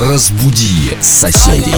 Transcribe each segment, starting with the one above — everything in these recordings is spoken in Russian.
Разбуди соседей.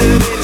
do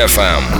FM.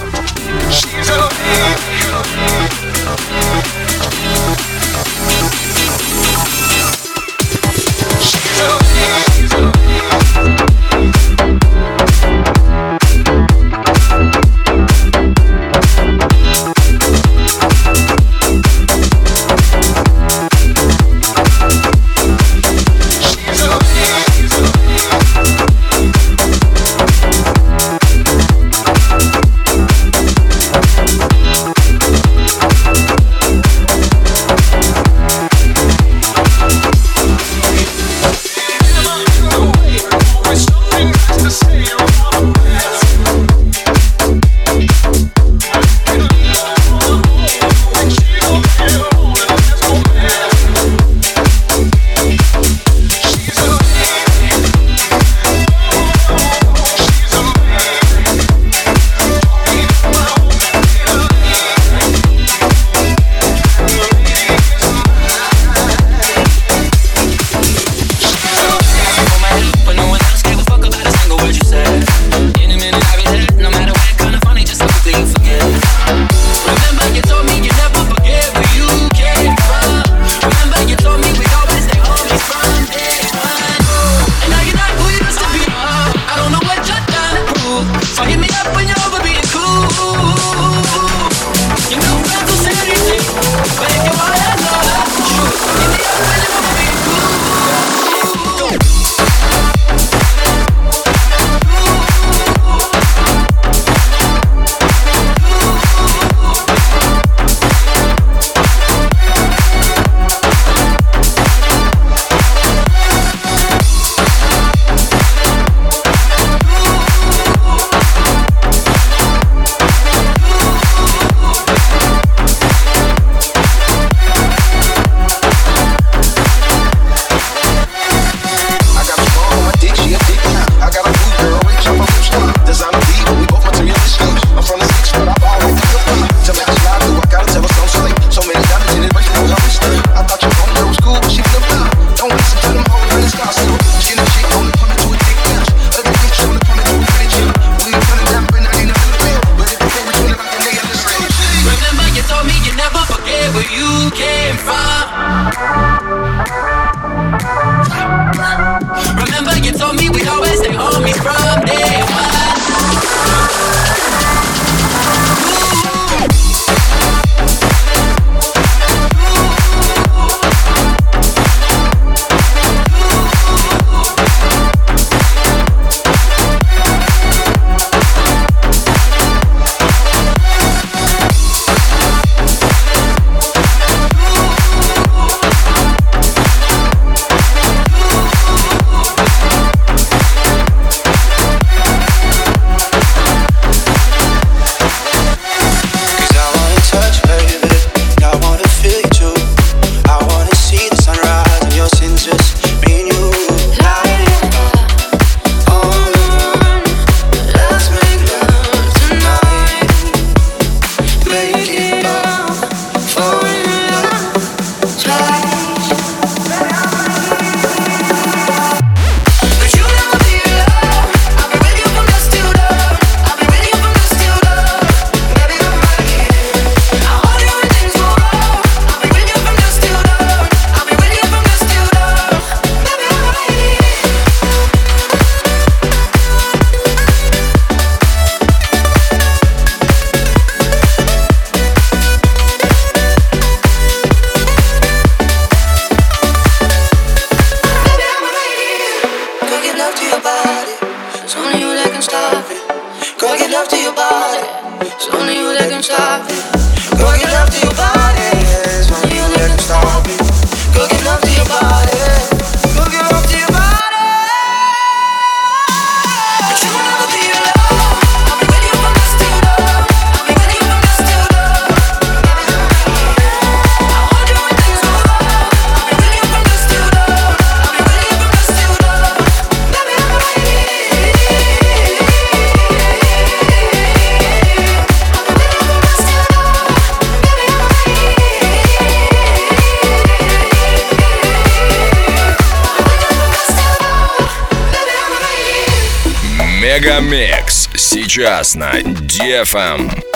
Мегамикс сейчас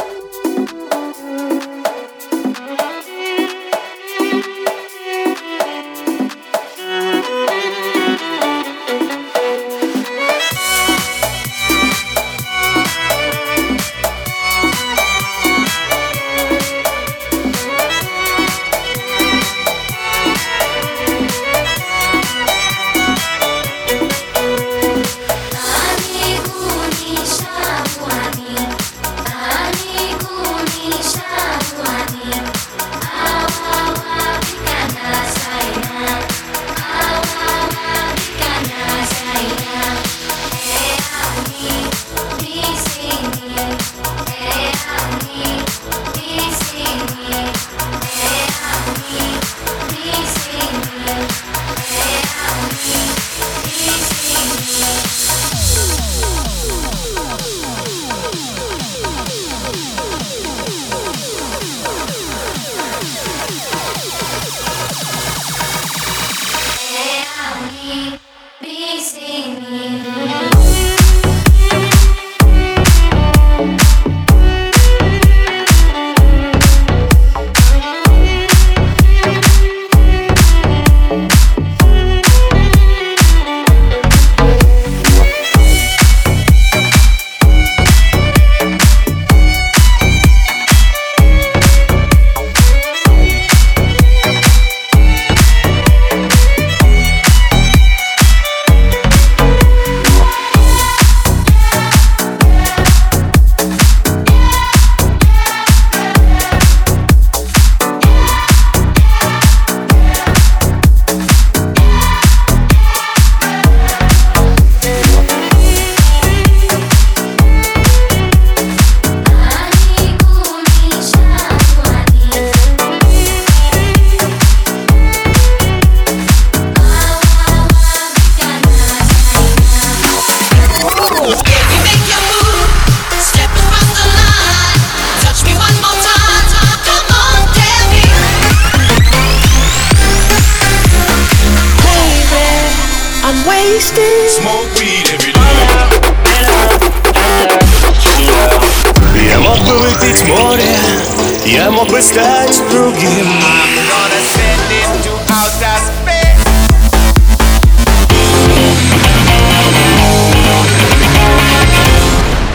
space.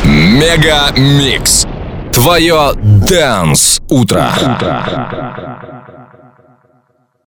Мега Микс. Твое Дэнс утро.